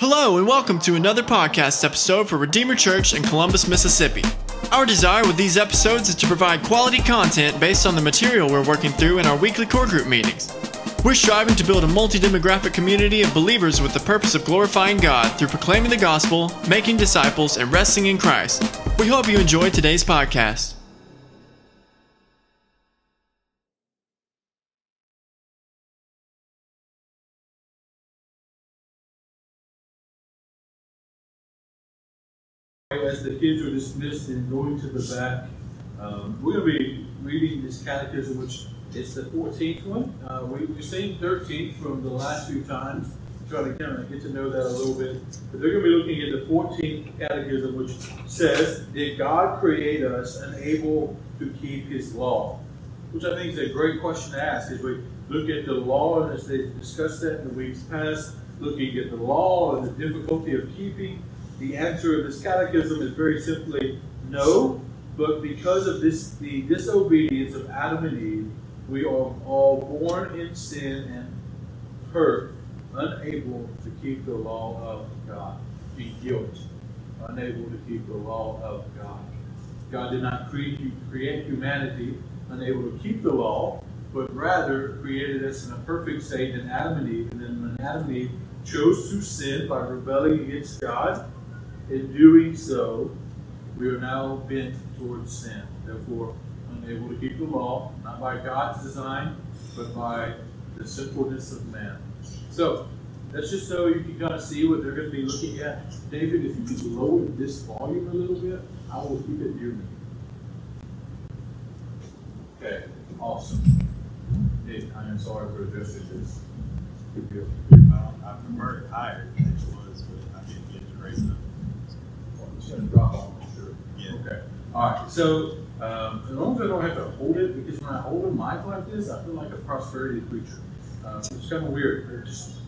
Hello, and welcome to another podcast episode for Redeemer Church in Columbus, Mississippi. Our desire with these episodes is to provide quality content based on the material we're working through in our weekly core group meetings. We're striving to build a multi demographic community of believers with the purpose of glorifying God through proclaiming the gospel, making disciples, and resting in Christ. We hope you enjoy today's podcast. As the kids are dismissed and going to the back, um, we're going to be reading this catechism, which is the 14th one. Uh, we, we've seen 13th from the last few times, try to kind of get to know that a little bit. But they're going to be looking at the 14th catechism, which says, Did God create us unable to keep his law? Which I think is a great question to ask as we look at the law, and as they discussed that in the weeks past, looking at the law and the difficulty of keeping the answer of this catechism is very simply no, but because of this, the disobedience of Adam and Eve, we are all born in sin and hurt, unable to keep the law of God, in guilt, unable to keep the law of God. God did not create, create humanity unable to keep the law, but rather created us in a perfect state in Adam and Eve. And then when Adam and Eve chose to sin by rebelling against God, in doing so, we are now bent towards sin. Therefore, unable to keep the law, not by God's design, but by the sinfulness of man. So, that's just so you can kind of see what they're going to be looking at. David, if you could lower this volume a little bit, I will keep it near me. Okay, awesome. Hey, I am sorry for adjusting this. I prefer it higher than it was, but I didn't get to raise it up. It's gonna drop off, for sure. Yeah. Okay, all right, so, um, as long as I don't have to hold it, because when I hold a mic like this, I feel like a prosperity preacher. Uh, it's kind of weird, they're just,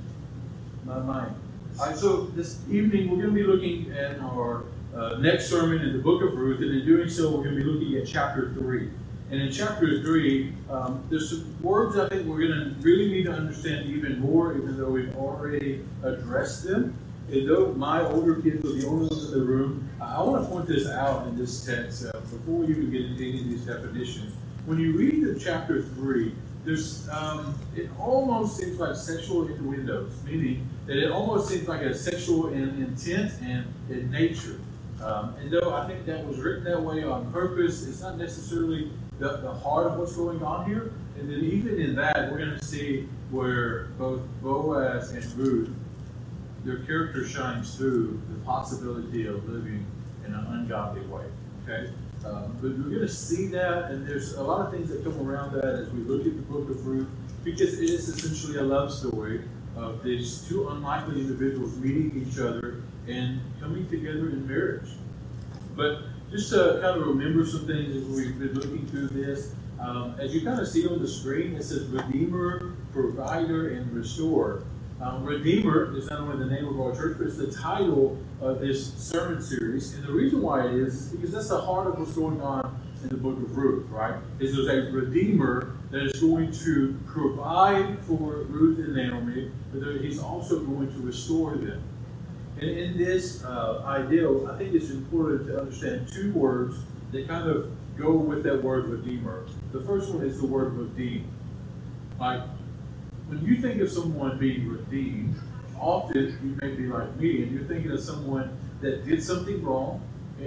my mind. All right, so this evening, we're gonna be looking at our, uh, next sermon in the book of Ruth, and in doing so, we're gonna be looking at chapter three. And in chapter three, um, there's some words I think we're gonna really need to understand even more, even though we've already addressed them. And though my older kids are the only ones in the room, I want to point this out in this text uh, before even get into any of these definitions. When you read the chapter three, there's um, it almost seems like sexual innuendos, meaning that it almost seems like a sexual in intent and in nature. Um, and though I think that was written that way on purpose, it's not necessarily the, the heart of what's going on here. And then even in that, we're going to see where both Boaz and Ruth their character shines through the possibility of living in an ungodly way. Okay? Um, but we're going to see that, and there's a lot of things that come around that as we look at the book of Ruth, because it is essentially a love story of these two unlikely individuals meeting each other and coming together in marriage. But just to kind of remember some things as we've been looking through this, um, as you kind of see on the screen, it says Redeemer, Provider, and Restorer. Um, Redeemer is not only the name of our church, but it's the title of this sermon series. And the reason why it is, is because that's the heart of what's going on in the book of Ruth, right? Is there's a Redeemer that is going to provide for Ruth and Naomi, but he's also going to restore them. And in this uh, ideal, I think it's important to understand two words that kind of go with that word Redeemer. The first one is the word redeem. Like when you think of someone being redeemed, often you may be like me and you're thinking of someone that did something wrong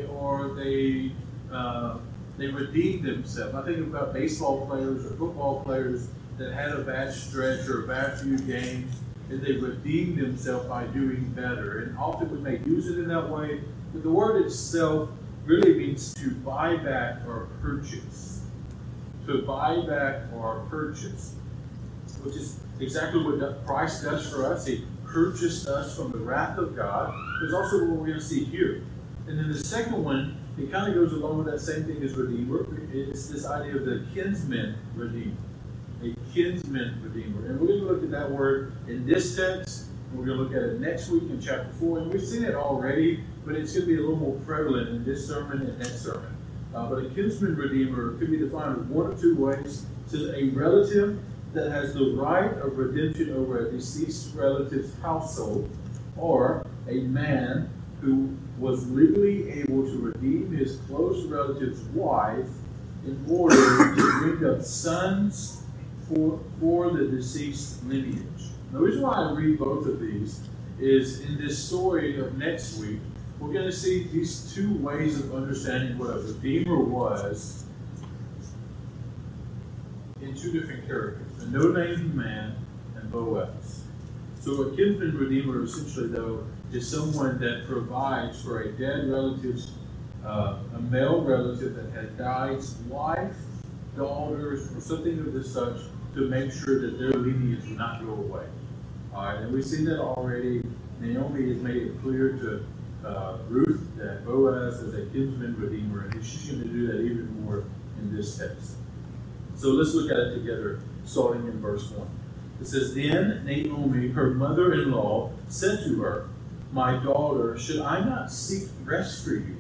or they uh, they redeemed themselves. I think about baseball players or football players that had a bad stretch or a bad few games and they redeemed themselves by doing better. And often we may use it in that way, but the word itself really means to buy back or purchase. To buy back or purchase, which is exactly what Christ does for us. He purchased us from the wrath of God. There's also what we're going to see here. And then the second one, it kind of goes along with that same thing as Redeemer. It's this idea of the kinsman redeemer. A kinsman redeemer. And we're going to look at that word in this text. We're going to look at it next week in chapter 4. And we've seen it already, but it's going to be a little more prevalent in this sermon and next sermon. Uh, but a kinsman redeemer could be defined in one of two ways. It says a relative that has the right of redemption over a deceased relative's household, or a man who was legally able to redeem his close relative's wife in order to bring up sons for, for the deceased lineage. The reason why I read both of these is in this story of next week, we're going to see these two ways of understanding what a redeemer was in two different characters a no name man and Boaz. So, a kinsman redeemer, essentially, though, is someone that provides for a dead relative's, uh, a male relative that has died's wife, daughters, or something of this such to make sure that their lineage will not go away. All right, and we've seen that already. Naomi has made it clear to uh, Ruth that Boaz is a kinsman redeemer, and she's going to do that even more in this text. So let's look at it together, starting in verse 1. It says, Then Naomi, her mother in law, said to her, My daughter, should I not seek rest for you,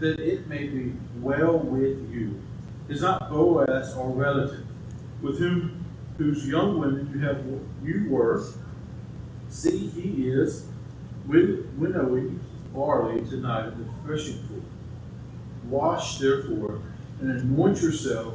that it may be well with you? Is not Boaz our relative, with whom whose young women you have you were? See, he is winnowing barley tonight at the threshing floor. Wash therefore and anoint yourself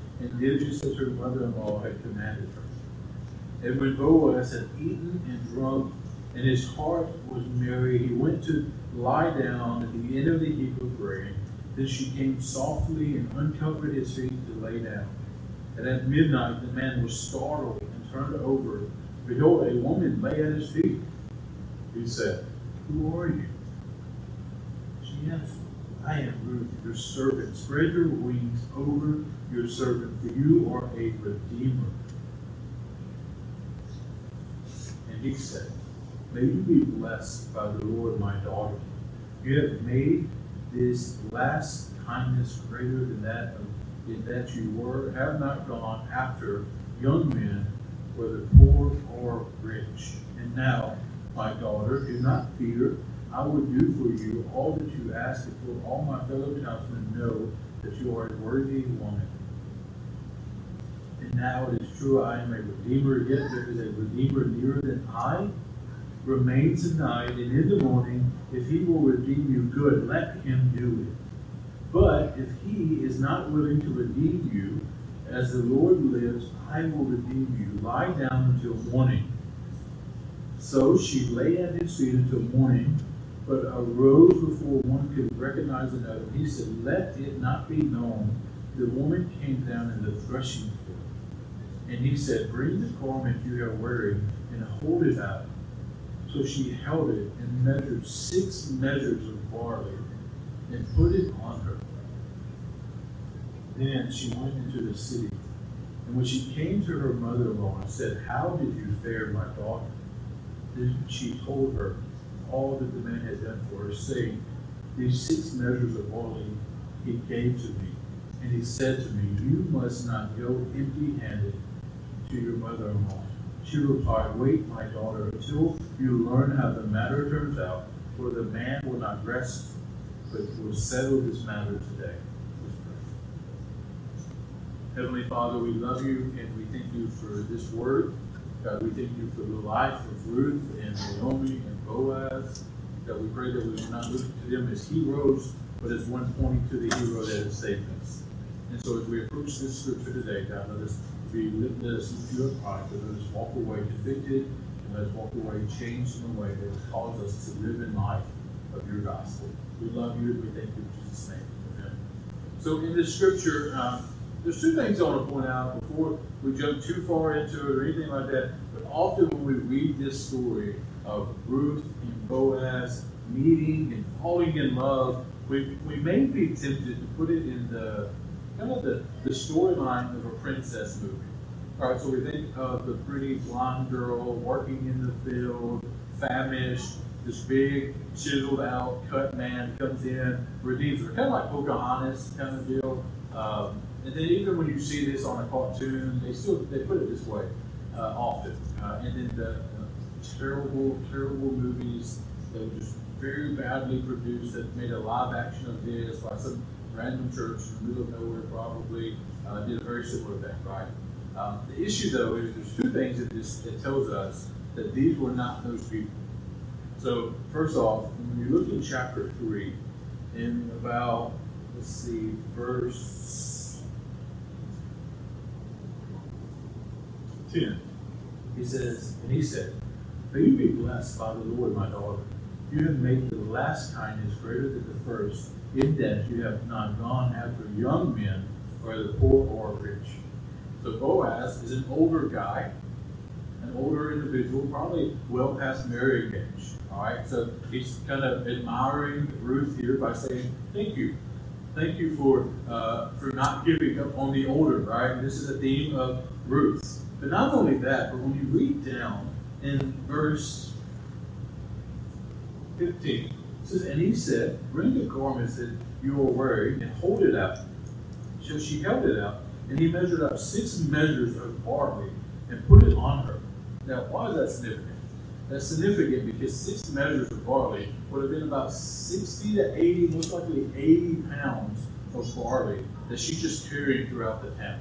and did just as her mother-in-law had commanded her. And when Boaz had eaten and drunk, and his heart was merry, he went to lie down at the end of the heap of grain. Then she came softly and uncovered his feet to lay down. And at midnight the man was startled and turned over. Behold, a woman lay at his feet. He said, Who are you? She answered, I am Ruth, your servant. Spread your wings over your servant, for you are a redeemer. And he said, May you be blessed by the Lord, my daughter. You have made this last kindness greater than that of in that you were have not gone after young men, whether poor or rich. And now, my daughter, do not fear I will do for you all that you ask, and for all my fellow townsmen know that you are a worthy woman. And now it is true I am a redeemer, yet there is a redeemer nearer than I. Remain tonight, and in the morning, if he will redeem you, good, let him do it. But if he is not willing to redeem you, as the Lord lives, I will redeem you. Lie down until morning. So she lay at his feet until morning but arose before one could recognize another. He said, Let it not be known. The woman came down in the threshing floor. And he said, Bring the garment you are wearing and hold it out. So she held it and measured six measures of barley and put it on her. Then she went into the city. And when she came to her mother in law and said, How did you fare, my daughter? Then she told her all that the man had done for her, saying, These six measures of oil he gave to me. And he said to me, You must not go empty handed to your mother in law. She replied, Wait, my daughter, until you learn how the matter turns out, for the man will not rest, but will settle this matter today. Heavenly Father, we love you and we thank you for this word. God, we thank you for the life of Ruth and Naomi Boaz. God, we pray that we will not look to them as heroes, but as one pointing to the hero that has saved us. And so as we approach this scripture today, God, let us be let us lift you let us walk away convicted, and let us walk away changed in a way that will cause us to live in light of your gospel. We love you, and we thank you in Jesus' name. Amen. So in this scripture, um, there's two things I want to point out before we jump too far into it or anything like that. But often when we read this story of Ruth and Boaz meeting and falling in love, we, we may be tempted to put it in the kind of the, the storyline of a princess movie. All right, so we think of the pretty blonde girl working in the field, famished, this big, chiseled out, cut man comes in, redeems her. Kind of like Pocahontas kind of deal. Um, and then even when you see this on a cartoon, they still they put it this way uh, often. Uh, and then the terrible, terrible movies that were just very badly produced that made a live action of this by some random church in the middle of nowhere probably uh, did a very similar thing, right? Um, the issue though is there's two things that this that tells us that these were not those people. So first off, when you look in chapter three, in about let's see, verse ten, he says, and he said, May you be blessed by the Lord, my daughter. You have made the last kindness greater than the first, in that you have not gone after young men, the poor or rich. So Boaz is an older guy, an older individual, probably well past marriage age. All right, so he's kind of admiring Ruth here by saying, "Thank you, thank you for uh, for not giving up on the older." Right, this is a theme of Ruth. But not only that, but when you read down in verse 15, it says, "And he said, Bring the garments that you are wearing and hold it out." So she held it out, and he measured out six measures of barley and put it on her. Now, why is that significant? That's significant because six measures of barley would have been about 60 to 80, most likely 80 pounds of barley that she just carried throughout the town.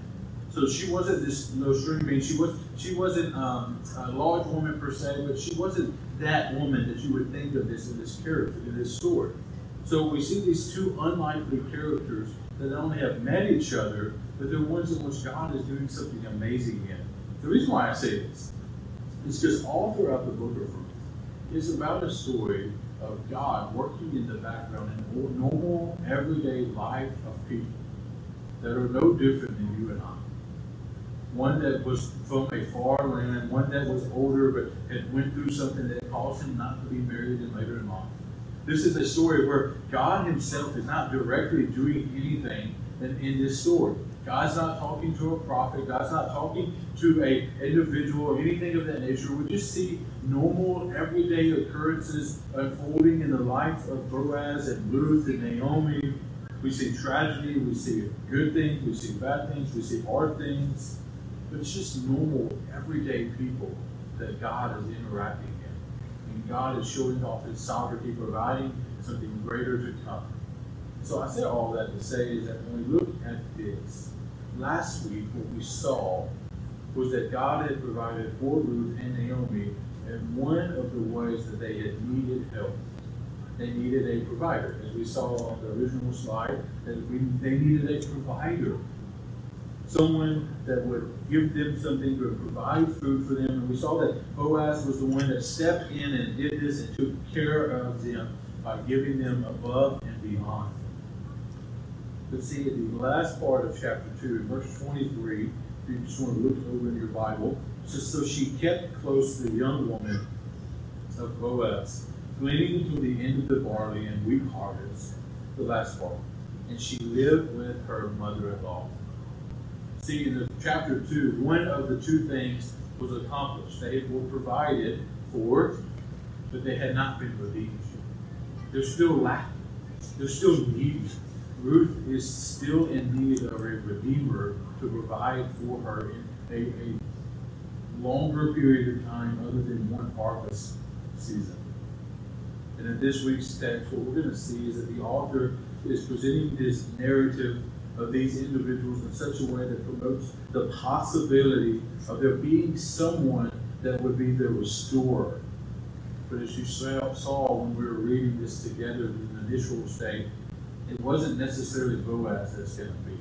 So she wasn't this no string bean. She was she wasn't um, a large woman per se, but she wasn't that woman that you would think of this in this character in this story. So we see these two unlikely characters that not only have met each other, but they're ones in which God is doing something amazing in. The reason why I say this is because all throughout the book of Ruth is about a story of God working in the background in normal, everyday life of people that are no different than you and I. One that was from a far land, one that was older but had went through something that caused him not to be married and later in life. This is a story where God Himself is not directly doing anything in, in this story. God's not talking to a prophet. God's not talking to a individual or anything of that nature. We just see normal, everyday occurrences unfolding in the life of Boaz and Ruth and Naomi. We see tragedy. We see good things. We see bad things. We see hard things. But it's just normal, everyday people that God is interacting in. And God is showing off His sovereignty, providing something greater to come. So I say all that to say is that when we look at this, last week what we saw was that God had provided for Ruth and Naomi in one of the ways that they had needed help. They needed a provider. As we saw on the original slide, that we, they needed a provider. Someone that would give them something to provide food for them. And we saw that Boaz was the one that stepped in and did this and took care of them by giving them above and beyond. But see, in the last part of chapter 2, verse 23, if you just want to look over in your Bible, says, So she kept close to the young woman of Boaz, gleaning until the end of the barley and wheat harvest, the last part. And she lived with her mother in law. See, in the chapter 2, one of the two things was accomplished. They were provided for, but they had not been redeemed. They're still lacking. They're still needing. Ruth is still in need of a redeemer to provide for her in a, a longer period of time other than one harvest season. And in this week's text, what we're going to see is that the author is presenting this narrative of these individuals in such a way that promotes the possibility of there being someone that would be the restorer. But as you saw when we were reading this together in the initial state, it wasn't necessarily Boaz that's going to be.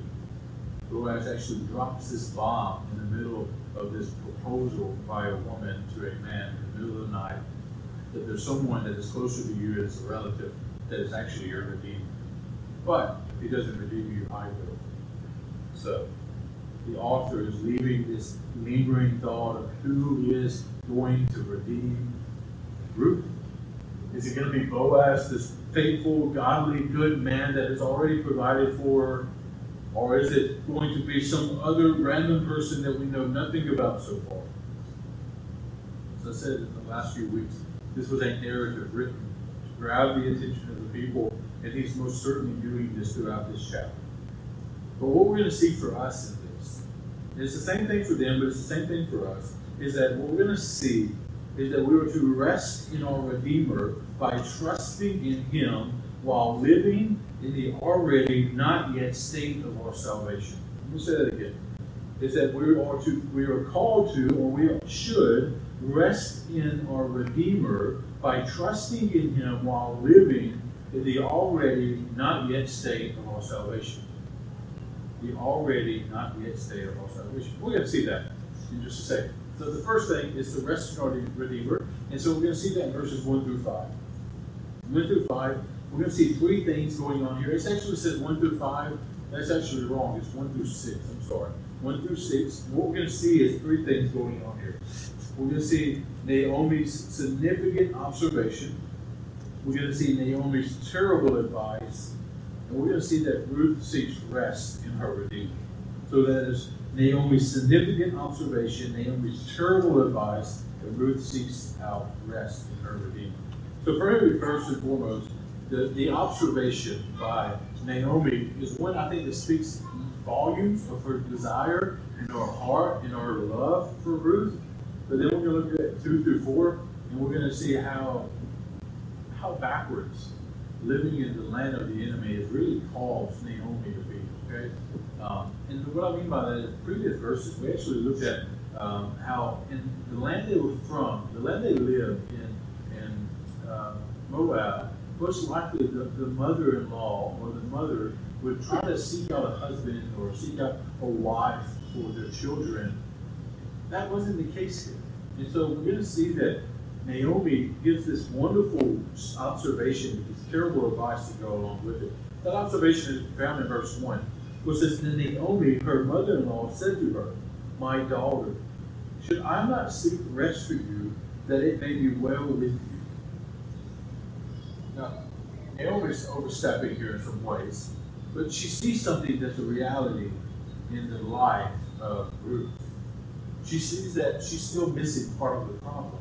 Boaz actually drops this bomb in the middle of this proposal by a woman to a man in the middle of the night that there's someone that is closer to you as a relative that is actually your redeemer. But he doesn't redeem you, either. So the author is leaving this lingering thought of who is going to redeem Ruth. Is it going to be Boaz, this faithful, godly, good man that is already provided for? Or is it going to be some other random person that we know nothing about so far? As I said in the last few weeks, This was a narrative written to grab the attention of the people, and he's most certainly doing this throughout this chapter. But what we're going to see for us in this, and it's the same thing for them, but it's the same thing for us, is that what we're going to see is that we are to rest in our Redeemer by trusting in Him while living in the already not yet state of our salvation. Let me say that again. Is that we are to we are called to or we should rest in our Redeemer by trusting in Him while living in the already not yet state of our salvation. The already not yet state of our salvation. We're going to see that in just a second. So the first thing is the rest of our Redeemer, and so we're going to see that in verses one through five. One through five, we're going to see three things going on here. It actually says one through five. That's actually wrong. It's one through six. I'm sorry. One through six. What we're going to see is three things going on here. We're going to see Naomi's significant observation. We're going to see Naomi's terrible advice. And we're going to see that Ruth seeks rest in her Redeemer. So that is Naomi's significant observation, Naomi's terrible advice, and Ruth seeks out rest in her Redeemer. So, first and foremost, the, the observation by Naomi is one I think that speaks volumes of her desire and her heart and her love for Ruth. But then we're going to look at two through four, and we're going to see how how backwards living in the land of the enemy has really caused Naomi to be. Okay, um, and what I mean by that is previous verses we actually looked at um, how in the land they were from, the land they lived in, in uh, Moab, most likely the, the mother-in-law or the mother would try to seek out a husband or seek out a wife for their children. That wasn't the case here. And so we're going to see that Naomi gives this wonderful observation, this terrible advice to go along with it. That observation is found in verse 1, which says, Naomi, her mother in law, said to her, My daughter, should I not seek rest for you, that it may be well with you? Now, Naomi's overstepping here in some ways, but she sees something that's a reality in the life of Ruth. She sees that she's still missing part of the problem.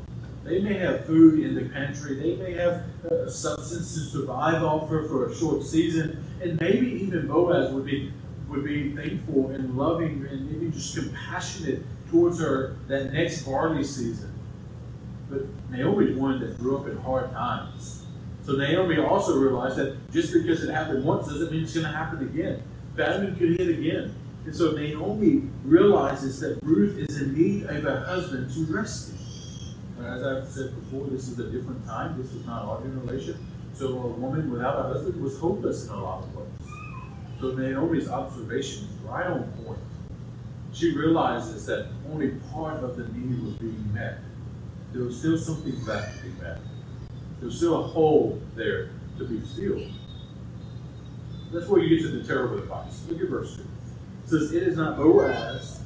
They may have food in the pantry, they may have uh, substance to survive off her for a short season, and maybe even Boaz would be would be thankful and loving and maybe just compassionate towards her that next barley season. But Naomi's one that grew up in hard times. So Naomi also realized that just because it happened once doesn't mean it's going to happen again. Famine could hit again. And so Naomi realizes that Ruth is in need of a husband to rescue. As I've said before, this is a different time. This is not our generation. So a woman without a husband was hopeless in a lot of ways. So Naomi's observation is right on point. She realizes that only part of the need was being met. There was still something left to be met. There was still a hole there to be filled. That's where you get to the terrible advice. Look at verse 2. It says, It is not Boaz.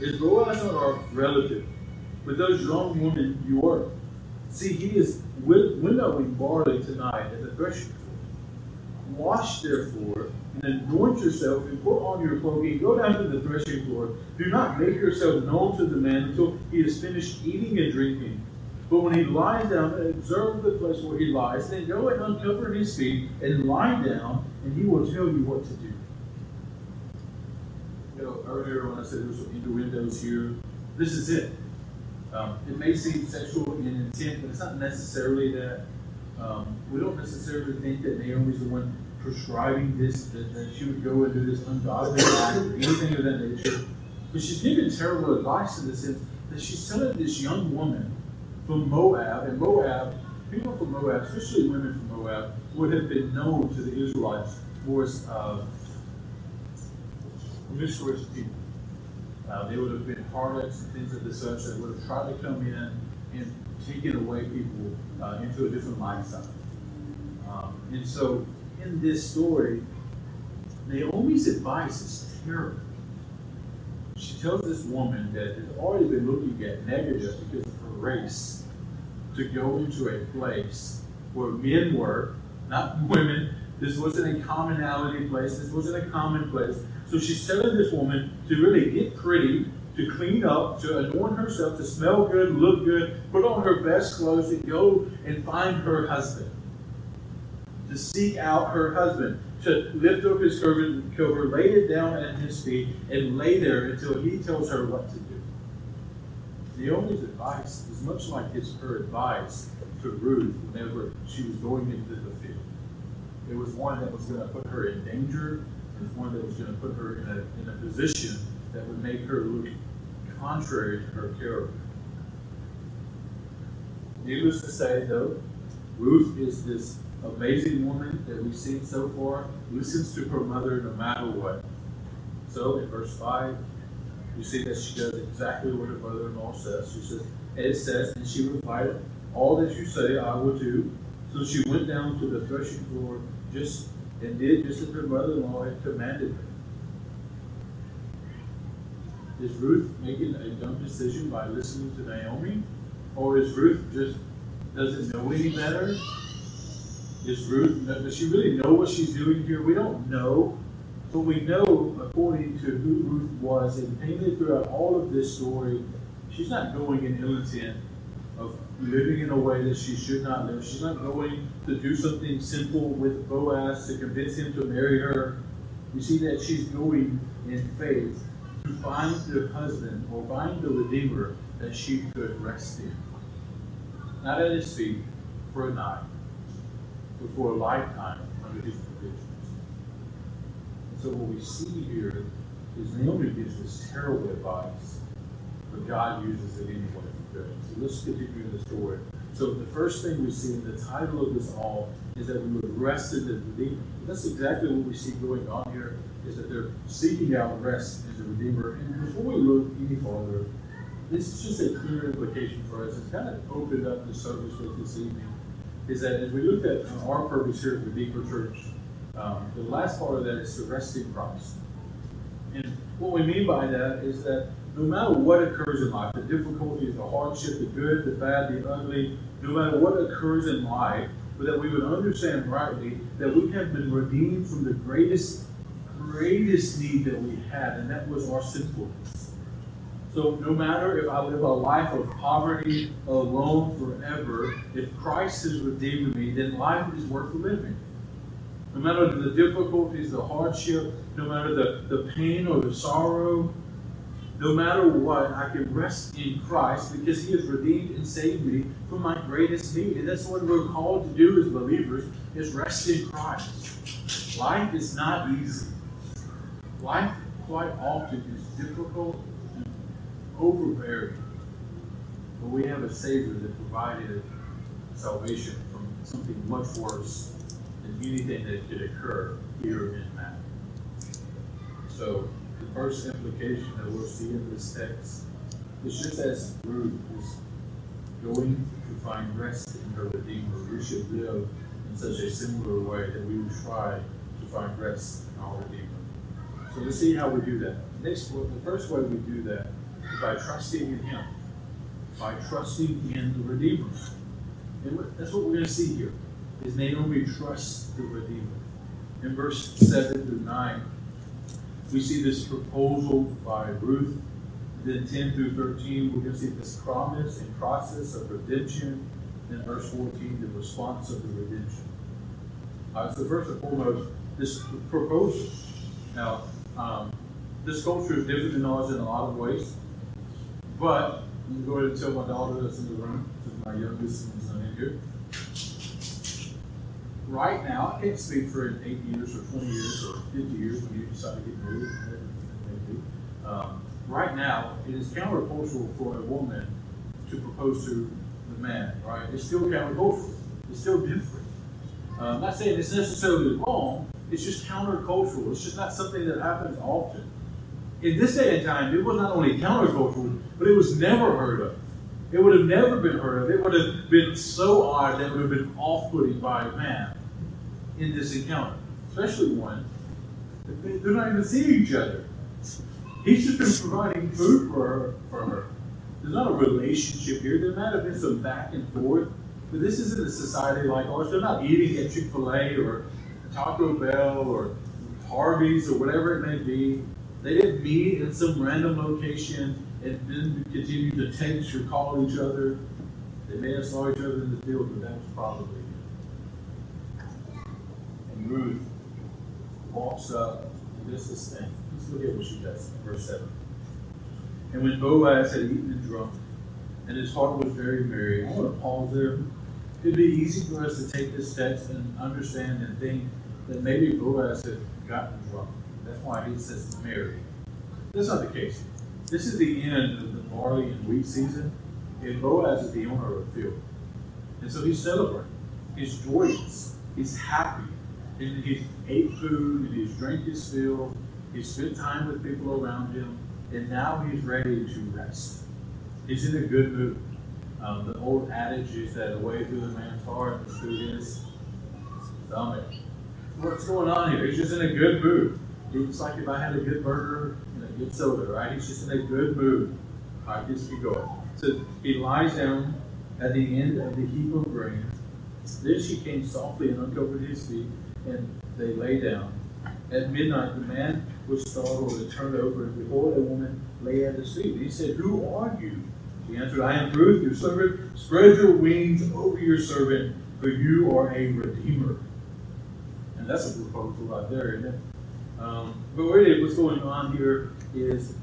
Is Boaz not our relative? With those young women you are. See, he is winnowing barley tonight at the threshing floor. Wash therefore, and anoint yourself, and put on your clothing, go down to the threshing floor. Do not make yourself known to the man until he has finished eating and drinking. But when he lies down, observe the place where he lies, then go and uncover his feet and lie down, and he will tell you what to do. You know, earlier when I said there's some innuendos here, this is it. Um, it may seem sexual in intent, but it's not necessarily that. Um, we don't necessarily think that Naomi's the one prescribing this, that, that she would go and do this ungodly act or anything of that nature. But she's giving terrible advice in the sense that she's telling this young woman from Moab, and Moab, people from Moab, especially women from Moab, would have been known to the Israelites as uh, promiscuous people. Uh, they would have been harlots and things of the such that would have tried to come in and taken away people uh, into a different lifestyle. Um, and so in this story, Naomi's advice is terrible. She tells this woman that has already been looking at negative because of her race to go into a place where men were, not women. This wasn't a commonality place. This wasn't a common place. So she's telling this woman to really get pretty to clean up, to adorn herself, to smell good, look good, put on her best clothes, and go and find her husband. To seek out her husband, to lift up his cover, lay it down at his feet, and lay there until he tells her what to do. Naomi's advice is much like his her advice to Ruth whenever she was going into the field. It was one that was going to put her in danger. Was one that was going to put her in a, in a position that would make her look contrary to her character. Needless to say, though, Ruth is this amazing woman that we've seen so far, listens to her mother no matter what. So in verse 5, you see that she does exactly what her mother in law says. She says, It says, and she replied, All that you say I will do. So she went down to the threshing floor just and did just as her mother in law had commanded her. Is Ruth making a dumb decision by listening to Naomi? Or is Ruth just doesn't know any better? Is Ruth, does she really know what she's doing here? We don't know. But we know, according to who Ruth was, and painted throughout all of this story, she's not going in ill intent of living in a way that she should not live. She's not going to do something simple with Boaz to convince him to marry her. You see that she's going in faith to find the husband or find the Redeemer that she could rest in. Not at his feet for a night, but for a lifetime under his provisions. And so what we see here is Naomi gives this terrible advice, but God uses it anyway. So let's continue in the story. So the first thing we see in the title of this all is that we would rest in the Redeemer. That's exactly what we see going on here is that they're seeking out rest in the Redeemer. And before we look any farther, this is just a clear implication for us. It's kind of opened up the service with this evening. Is that as we look at our purpose here at Redeemer Church, um, the last part of that is to rest in Christ. And what we mean by that is that no matter what occurs in life, the difficulties, the hardship, the good, the bad, the ugly, no matter what occurs in life, but that we would understand rightly that we have been redeemed from the greatest greatest need that we had, and that was our sinfulness. So no matter if I live a life of poverty alone forever, if Christ has redeemed me, then life is worth living. No matter the difficulties, the hardship, no matter the, the pain or the sorrow, no matter what, I can rest in Christ because He has redeemed and saved me from my greatest need. And that's what we're called to do as believers, is rest in Christ. Life is not easy. Life quite often is difficult and overbearing. But we have a Savior that provided salvation from something much worse than anything that could occur here in man. So the first implication that we'll see in this text is just as Ruth is going to find rest in her Redeemer, we should live in such a similar way that we would try to find rest in our Redeemer. So let's see how we do that. Next, the first way we do that is by trusting in Him, by trusting in the Redeemer. And that's what we're going to see here. Is Naomi trusts the Redeemer. In verse seven through nine, we see this proposal by Ruth. Then 10 through 13, we're going to see this promise and process of redemption. In verse 14, the response of the redemption. Uh, so first and foremost, this proposal. Now, um, this culture is different than ours in a lot of ways. But I'm going to go ahead and tell my daughter that's in the room, because my youngest and son in here. Right now, I can't speak for eight years or 20 years or 50 years when you decide to get married. Um, right now, it is countercultural for a woman to propose to the man, right? It's still countercultural. It's still different. Uh, I'm not saying it's necessarily wrong, it's just countercultural. It's just not something that happens often. In this day and time, it was not only countercultural, but it was never heard of. It would have never been heard of. It would have been so odd that it would have been off-putting by a man in this encounter, especially one they're not even seeing each other. He's just been providing food for her. For her. There's not a relationship here. There might have been some back and forth, but this isn't a society like ours. They're not eating at Chick Fil A or Taco Bell or Harvey's or whatever it may be. They didn't meet in some random location and then continue to text or call each other. They may have saw each other in the field, but that was probably Ruth walks up and does this thing. Let's look at what she does, verse 7. And when Boaz had eaten and drunk, and his heart was very merry, I want to pause there. It'd be easy for us to take this text and understand and think that maybe Boaz had gotten drunk. That's why he says merry. That's not the case. This is the end of the barley and wheat season, and Boaz is the owner of the field. And so he's celebrating. He's joyous. He's happy. And he's ate food and he's drank his fill. He spent time with people around him. And now he's ready to rest. He's in a good mood. Um, the old adage is that the way through the man's heart is through his stomach. What's going on here? He's just in a good mood. It's like if I had a good burger and a good soda, right? He's just in a good mood. Right, just keep going. So he lies down at the end of the heap of grain. Then she came softly and uncovered his feet, and they lay down. At midnight, the man was startled and turned over, and behold, a woman lay at his feet. He said, Who are you? She answered, I am Ruth, your servant. Spread your wings over your servant, for you are a redeemer. And that's a proposal right there, isn't it? Um, but really, what's going on here is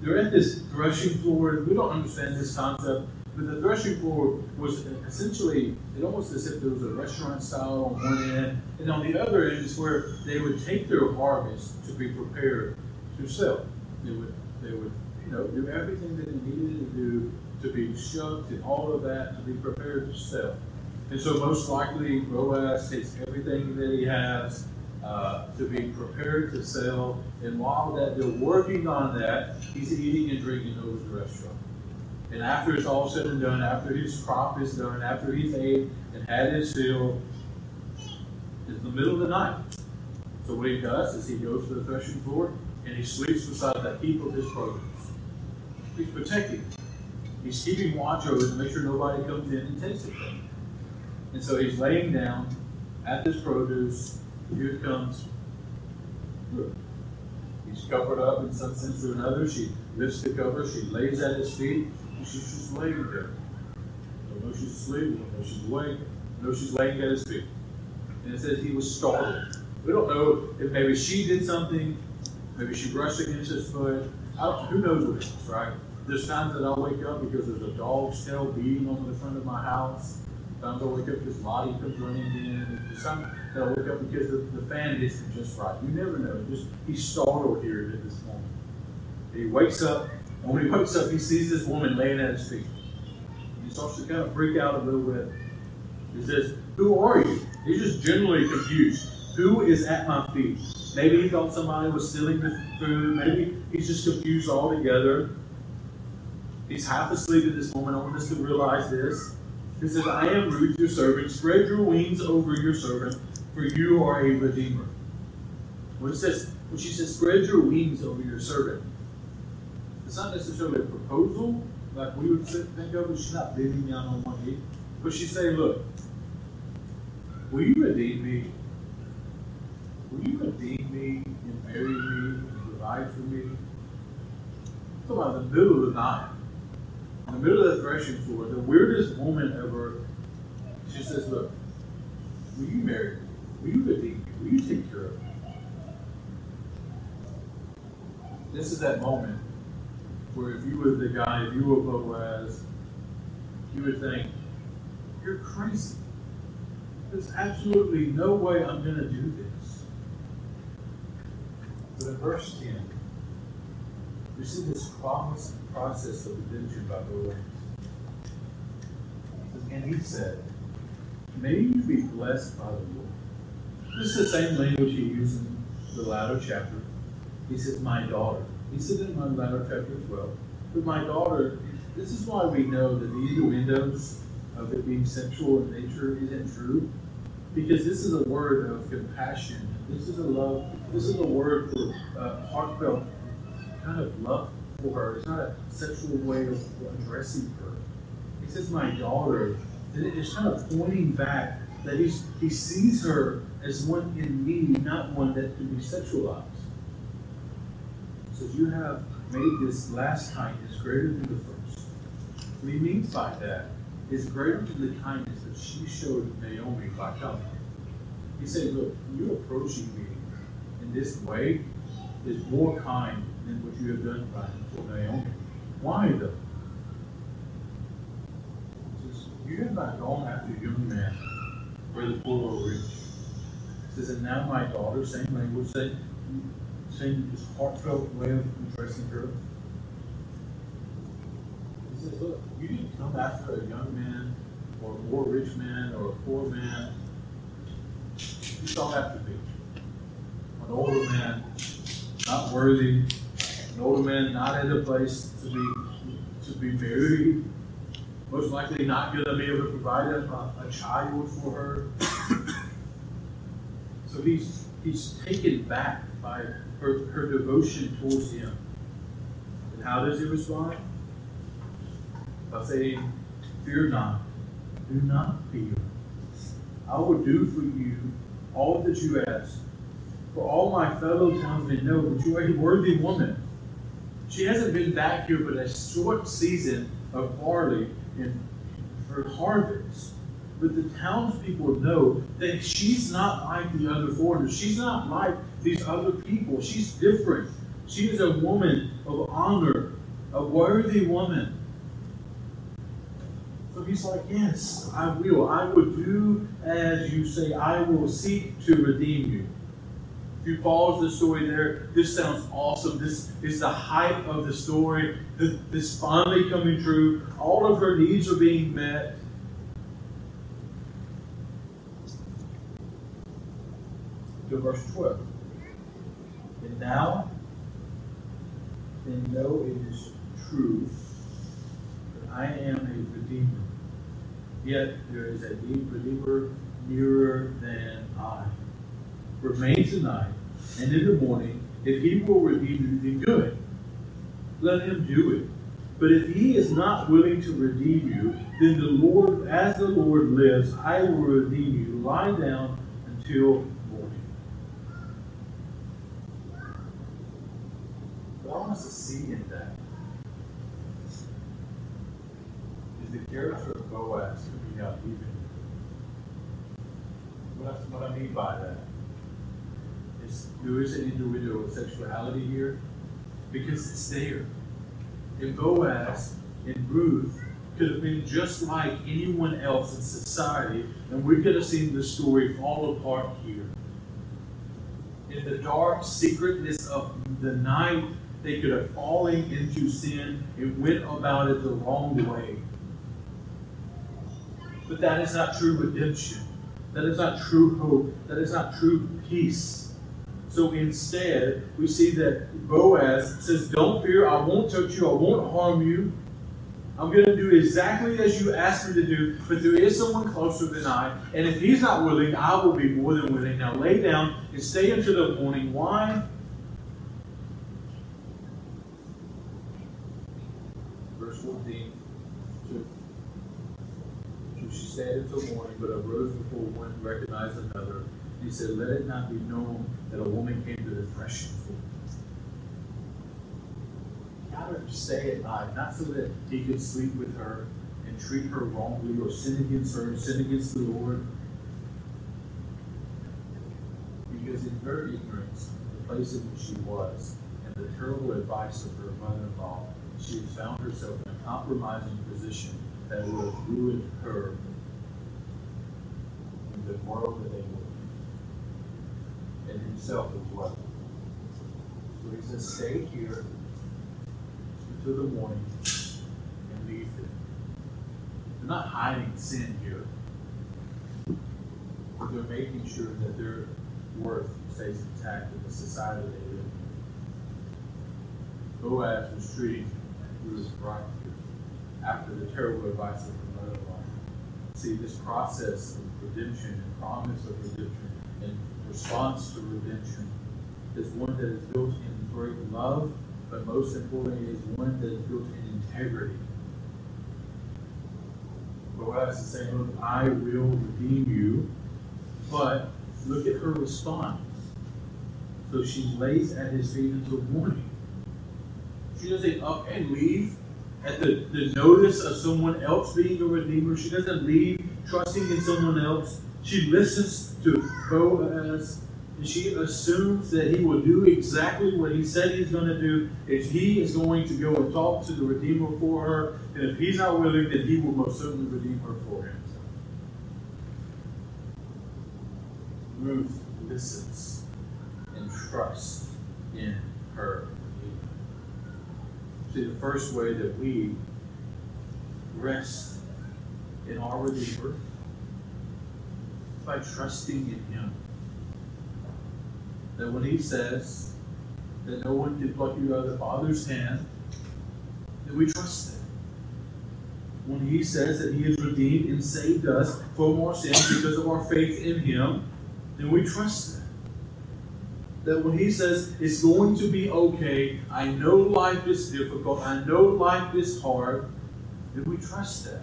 they're at this threshing floor. We don't understand this concept, but the threshing floor was essentially, it almost as if there was a restaurant style on one end, and on the other end is where they would take their harvest to be prepared to sell. They would, they would, you know, do everything that they needed to do to be shucked and all of that to be prepared to sell. And so most likely Boaz takes everything that he has uh, to be prepared to sell. And while that they're working on that, he's eating and drinking over the restaurant. And after it's all said and done, after his crop is done, after he's ate and had his fill, it's the middle of the night. So what he does is he goes to the threshing floor and he sleeps beside that heap of his produce. He's protecting. He's keeping watch over it to make sure nobody comes in and takes it. And so he's laying down at this produce. Here it comes. He's covered up in some sense or another. She lifts the cover. She lays at his feet. She's just laying there. Don't know she's asleep. Don't know she's awake. know she's laying at his feet. And it says he was startled. We don't know if maybe she did something. Maybe she brushed against his foot. who knows what it is, right? There's times that I'll wake up because there's a dog's tail beating on the front of my house. Sometimes I wake up because Lottie comes running in. Sometimes I wake up because the, the fan hits him just right. You never know. Just he's startled here at this moment. He wakes up, and when he wakes up, he sees this woman laying at his feet. He starts to kind of freak out a little bit. He says, Who are you? He's just generally confused. Who is at my feet? Maybe he thought somebody was stealing the food. Maybe he's just confused altogether. He's half asleep at this moment. I want us to realize this. He says, I am Ruth, your servant. Spread your wings over your servant, for you are a redeemer. When it says, when she says, spread your wings over your servant, it's not necessarily a proposal like we would think of it. She's not bidding down on one knee. But she's saying, look, will you redeem me? Will you redeem me and marry me and provide for me? About the middle of the night in the middle of the threshing floor, the weirdest woman ever, she says, Look, will you marry me? Will you redeem me? Will you take care of me? This is that moment where if you were the guy, if you were Boaz, you would think, You're crazy. There's absolutely no way I'm going to do this. But in verse 10, we see this promise process of redemption by Boaz. And he said, May you be blessed by the Lord. This is the same language he used in the latter chapter. He says, My daughter. He said it in my latter chapter as well. But my daughter, this is why we know that the innuendos of it being sexual in nature isn't true. Because this is a word of compassion. This is a love. This is a word for uh, heartfelt kind of love for her. It's not a sexual way of addressing her. He says, "My daughter." It's kind of pointing back that he's, he sees her as one in need, not one that can be sexualized. Says, You have made this last kindness greater than the first. What he means by that is greater than the kindness that she showed Naomi by coming. He said, Look, you approaching me in this way is more kind than what you have done by for Naomi. Why though? Says, You have not gone after a young man where the poor or rich. He says, and now my daughter, same language, same, same just heartfelt way of addressing her. He says, Look, you didn't come after a young man or a more rich man or a poor man. You sought after me. An older man, not worthy, an older man not in a place to be to be married, most likely not going to be able to provide a, a child for her. so he's he's taken back by her, her devotion towards him. And how does he respond? By saying, Fear not, do not fear. I will do for you all that you ask. For all my fellow townsmen know that you are a worthy woman. She hasn't been back here but a short season of barley and her harvest. But the townspeople know that she's not like the other foreigners. She's not like these other people. She's different. She is a woman of honor, a worthy woman. So he's like, Yes, I will. I will do as you say. I will seek to redeem you. If you pause the story there, this sounds awesome. This is the height of the story. This finally coming true. All of her needs are being met. To verse 12. Now, then know it is true that I am a redeemer. Yet there is a deep redeemer nearer than I. Remain tonight, and in the morning, if he will redeem you, then good. Let him do it. But if he is not willing to redeem you, then the Lord, as the Lord lives, I will redeem you. Lie down until morning. What I want us to see in that is the character of Boaz coming out even. What what I mean by that is there is an individual sexuality here because it's there. And Boaz and Ruth could have been just like anyone else in society, and we could have seen the story fall apart here. In the dark secretness of the night, they could have fallen into sin and went about it the wrong way. But that is not true redemption. That is not true hope. That is not true peace. So instead, we see that Boaz says, Don't fear, I won't touch you, I won't harm you. I'm going to do exactly as you asked me to do, but there is someone closer than I. And if he's not willing, I will be more than willing. Now lay down and stay until the morning. Why? Verse 14. So, stayed until morning, but arose before one recognized another. He said, Let it not be known that a woman came to the threshing floor. Got her to stay at night, not so that he could sleep with her and treat her wrongly or sin against her, sin against the Lord. Because in her ignorance, the place in which she was, and the terrible advice of her mother in law, she had found herself in a compromising position that would have ruined her the world they and himself as well. So he says, stay here until the morning and leave it. They're not hiding sin here. But they're making sure that their worth stays intact in the society they live in. Boaz was treating Ruth right here after the terrible advice of her mother-in-law. See, this process of redemption and promise of redemption and response to redemption is one that is built in great love, but most importantly, is one that is built in integrity. Boaz is saying, Look, I will redeem you, but look at her response. So she lays at his feet until morning. She doesn't up and leave at the, the notice of someone else being a redeemer. She doesn't leave trusting in someone else. She listens to Boaz and she assumes that he will do exactly what he said he's going to do. If he is going to go and talk to the Redeemer for her, and if he's not willing, then he will most certainly redeem her for him. Ruth listens and trusts in her Redeemer. See, the first way that we rest in our Redeemer by trusting in Him that when he says that no one can pluck you out of the Father's hand, that we trust him. When he says that he has redeemed and saved us from our sins because of our faith in him, then we trust him. That when he says it's going to be okay, I know life is difficult, I know life is hard, then we trust that.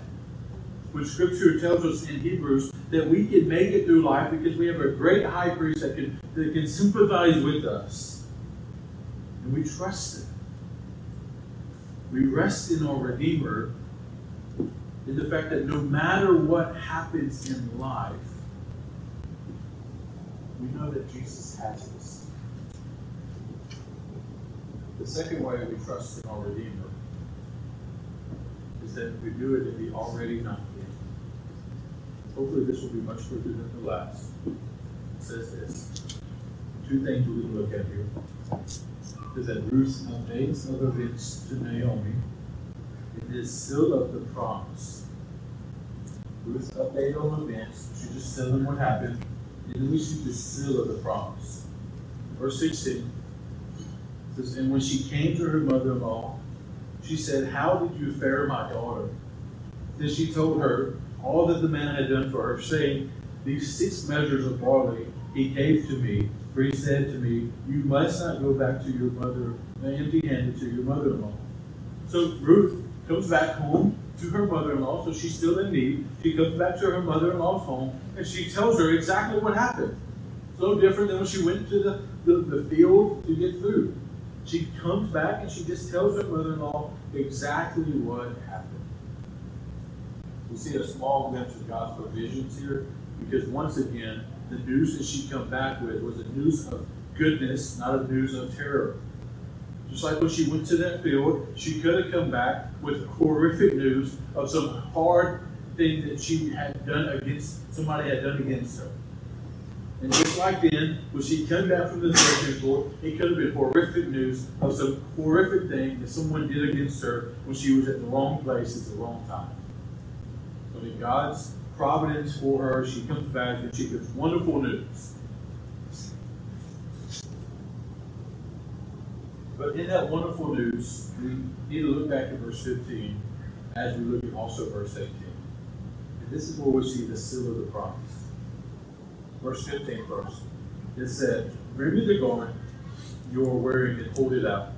Which Scripture tells us in Hebrews that we can make it through life because we have a great high priest that can, that can sympathize with us. And we trust Him. We rest in our Redeemer in the fact that no matter what happens in life, we know that Jesus has us. The second way we trust in our Redeemer is that we do it in the already not yet. Hopefully this will be much quicker than the last. It says this. Two things we look at here. Is that Ruth updates of events to Naomi. It is still of the promise. Ruth update on events. She just tell them what happened. And then we see the seal of the promise. Verse 16 And when she came to her mother-in-law, she said, How did you fare, my daughter? Then she told her, all that the man had done for her, saying, These six measures of barley he gave to me, for he said to me, You must not go back to your mother empty handed to your mother in law. So Ruth comes back home to her mother in law, so she's still in need. She comes back to her mother in law's home and she tells her exactly what happened. So different than when she went to the, the, the field to get food. She comes back and she just tells her mother in law exactly what happened. We see a small glimpse of God's provisions here because once again, the news that she come back with was a news of goodness, not a news of terror. Just like when she went to that field, she could have come back with horrific news of some hard thing that she had done against somebody had done against her. And just like then, when she came back from the threshing floor, it could have been horrific news of some horrific thing that someone did against her when she was at the wrong place at the wrong time But in God's providence for her, she comes back and she gets wonderful news. But in that wonderful news, we need to look back at verse 15 as we look at also verse 18. And this is where we see the seal of the promise. Verse 15 first. It said, Bring me the garment you are wearing and hold it out.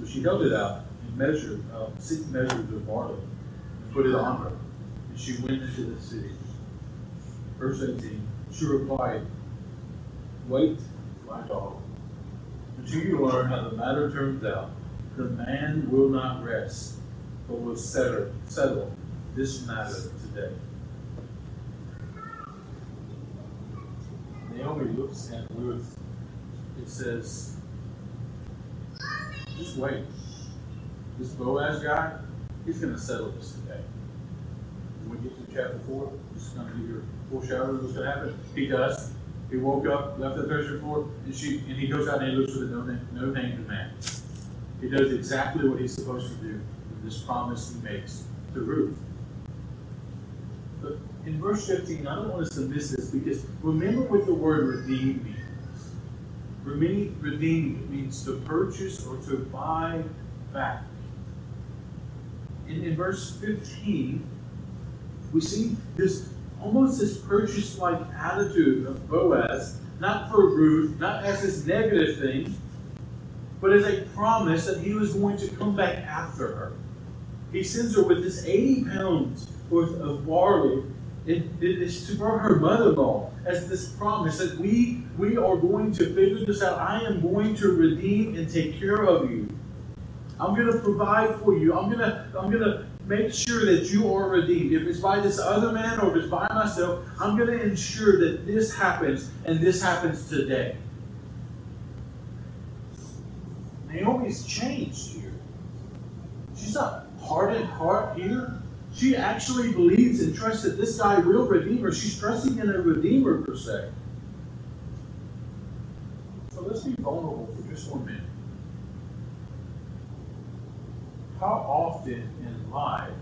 So she held it out and measured uh, six measures of barley and put it on her And she went into the city. Verse 18, she replied, Wait, my daughter, until you learn how the matter turns out. The man will not rest, but will settle, settle this matter today. Naomi looks at Ruth. It says, just wait. This Boaz guy, he's going to settle this today when we get to chapter four, just kind of give you a foreshadow of what's going to happen. He does. He woke up, left the threshing floor, and she and he goes out and he looks for the no name, no named man. He does exactly what he's supposed to do with this promise he makes to Ruth. In verse 15, I don't want us to miss this because remember what the word redeem means. Redeem means to purchase or to buy back. In, in verse 15, we see this almost this purchase like attitude of Boaz, not for Ruth, not as this negative thing, but as a promise that he was going to come back after her. He sends her with this 80 pounds worth of barley it, it is to her mother-in-law as this promise that we we are going to figure this out. I am going to redeem and take care of you. I'm going to provide for you. I'm going to I'm going to make sure that you are redeemed. If it's by this other man or if it's by myself, I'm going to ensure that this happens and this happens today. Naomi's changed here. She's not hardened heart here. She actually believes and trusts that this guy will redeem her. She's trusting in a redeemer per se. So let's be vulnerable for just one minute. How often in life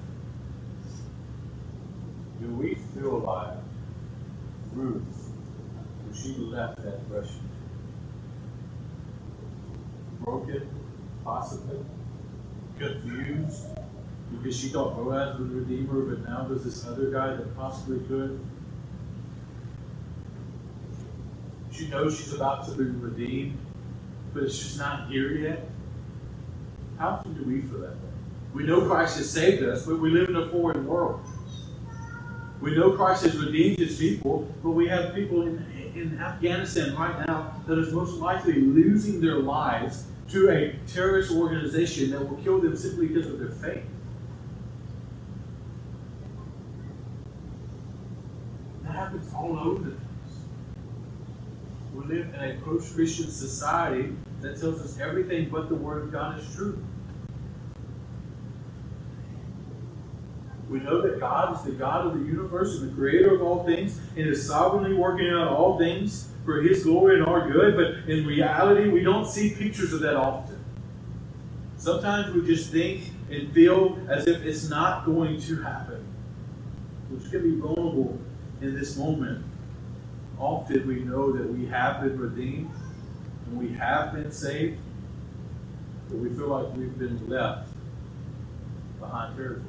do we feel like Ruth when she left that refuge? Broken, possibly, confused, because she thought Boaz was the Redeemer, but now there's this other guy that possibly could. She knows she's about to be redeemed, but it's just not here yet. How often do we feel that way? We know Christ has saved us, but we live in a foreign world. We know Christ has redeemed his people, but we have people in, in Afghanistan right now that is most likely losing their lives to a terrorist organization that will kill them simply because of their faith. Happens all over the place. We live in a post Christian society that tells us everything but the Word of God is true. We know that God is the God of the universe and the creator of all things and is sovereignly working out all things for His glory and our good, but in reality, we don't see pictures of that often. Sometimes we just think and feel as if it's not going to happen. Going to be vulnerable in this moment. Often we know that we have been redeemed and we have been saved, but we feel like we've been left behind territories,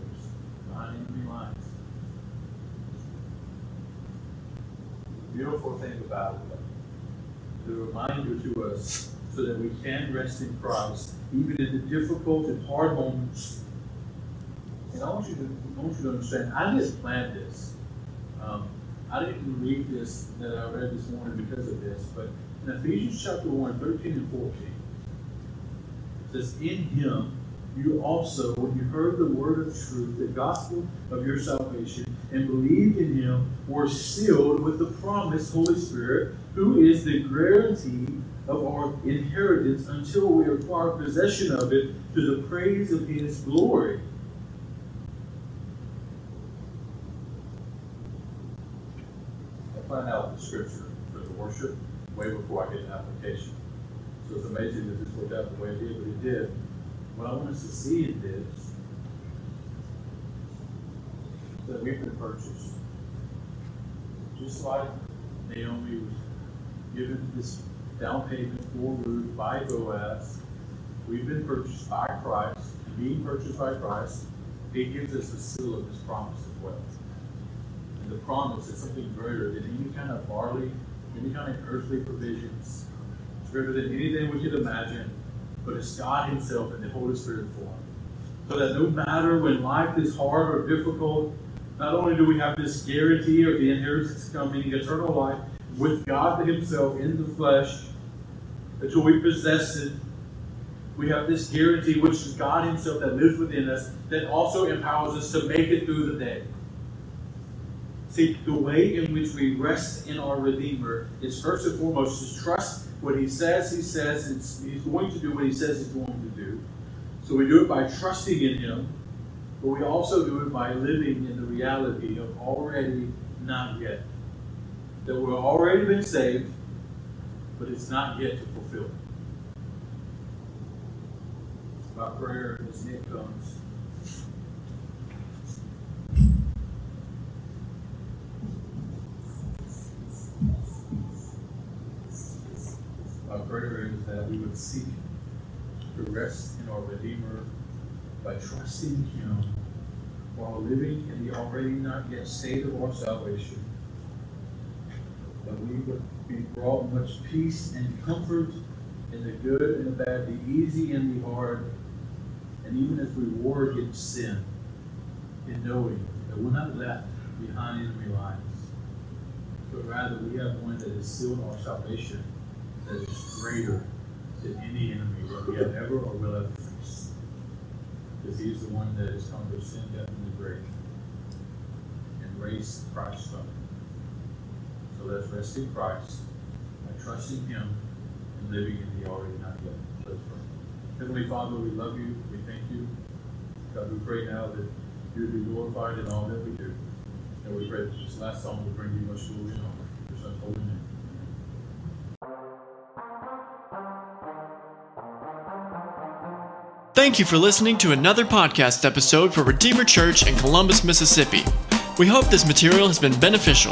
behind enemy lines. The beautiful thing about it, the reminder to us so that we can rest in Christ, even in the difficult and hard moments. And I want you to, I want you to understand, I didn't plan this. Um, I didn't read this that I read this morning because of this, but in Ephesians chapter 1, 13 and 14, it says, In him you also, when you heard the word of truth, the gospel of your salvation, and believed in him, were sealed with the promised Holy Spirit, who is the guarantee of our inheritance until we acquire possession of it to the praise of his glory. I planned out the scripture for the worship way before I get an application. So it's amazing that this worked out the way it did, but it did. What I want us to see in this that we've been purchased. Just like Naomi was given this down payment for Ruth by Boaz, we've been purchased by Christ. Being purchased by Christ, He gives us the seal of His promise as well. The promise is something greater than any kind of barley, any kind of earthly provisions. It's greater than anything we could imagine, but it's God Himself in the Holy Spirit form. So that no matter when life is hard or difficult, not only do we have this guarantee of the inheritance coming, eternal life, with God Himself in the flesh, until we possess it, we have this guarantee, which is God Himself that lives within us, that also empowers us to make it through the day. The way in which we rest in our Redeemer is first and foremost to trust what He says He says, He's going to do what He says He's going to do. So we do it by trusting in Him, but we also do it by living in the reality of already not yet. That we've already been saved, but it's not yet to fulfill. My prayer as Nick comes. Prayer is that we would seek to rest in our Redeemer by trusting Him while living in the already not yet state of our salvation. That we would be brought much peace and comfort in the good and the bad, the easy and the hard, and even as we war against sin, in knowing that we're not left behind enemy lines, but rather we have one that has sealed our salvation that is greater than any enemy that we have ever or will ever face. because He is the one that has conquered sin, death, and the grave, and raised Christ from it. So let's rest in Christ by trusting Him and living in the already not yet. Let's pray. Heavenly Father, we love you. We thank you. God, we pray now that you would be glorified in all that we do. And we pray that this last song will bring you much glory and honor. Your holy Thank you for listening to another podcast episode for Redeemer Church in Columbus, Mississippi. We hope this material has been beneficial.